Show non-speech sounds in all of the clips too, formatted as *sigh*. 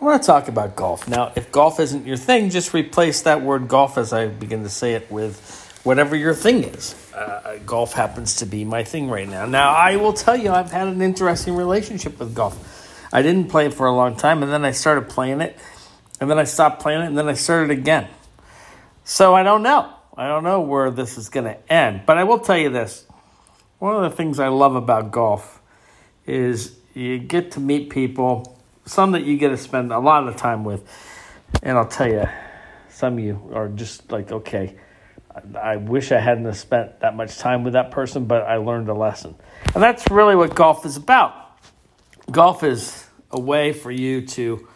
I want to talk about golf. Now, if golf isn't your thing, just replace that word golf as I begin to say it with whatever your thing is. Uh, golf happens to be my thing right now. Now, I will tell you, I've had an interesting relationship with golf. I didn't play it for a long time, and then I started playing it, and then I stopped playing it, and then I started again. So I don't know. I don't know where this is going to end. But I will tell you this one of the things I love about golf is you get to meet people some that you get to spend a lot of time with. And I'll tell you, some of you are just like, okay, I wish I hadn't spent that much time with that person, but I learned a lesson. And that's really what golf is about. Golf is a way for you to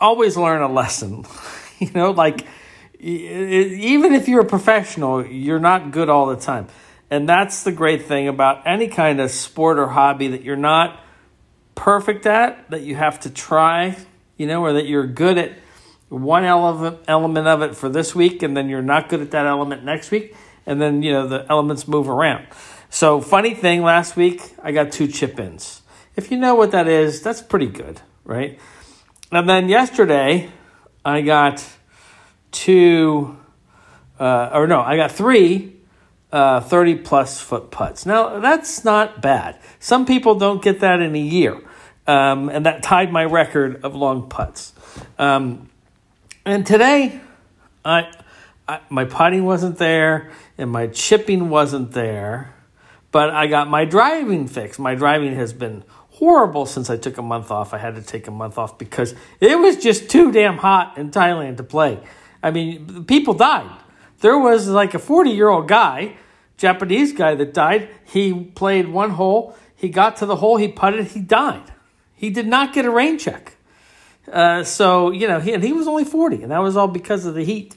always learn a lesson. *laughs* you know, like even if you're a professional, you're not good all the time. And that's the great thing about any kind of sport or hobby that you're not perfect at, that you have to try, you know, or that you're good at one element element of it for this week and then you're not good at that element next week and then you know the elements move around. So funny thing last week I got two chip ins. If you know what that is, that's pretty good, right? And then yesterday I got two uh, or no, I got three uh, 30 plus foot putts. Now, that's not bad. Some people don't get that in a year um, and that tied my record of long putts. Um, and today, I, I, my putting wasn't there and my chipping wasn't there, but I got my driving fixed. My driving has been horrible since I took a month off. I had to take a month off because it was just too damn hot in Thailand to play. I mean, people died. There was like a 40 year old guy, Japanese guy that died. He played one hole. He got to the hole, he putted, he died. He did not get a rain check. Uh, so, you know, he, and he was only 40, and that was all because of the heat.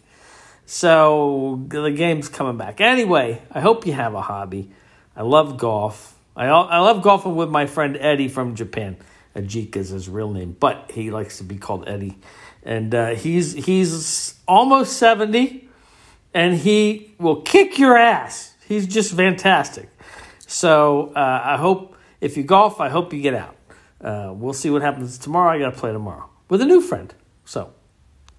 So the game's coming back. Anyway, I hope you have a hobby. I love golf. I, I love golfing with my friend Eddie from Japan. Ajika is his real name, but he likes to be called Eddie. And uh, he's he's almost 70, and he will kick your ass. He's just fantastic. So uh, I hope if you golf, I hope you get out. Uh, we'll see what happens tomorrow. I got to play tomorrow with a new friend. So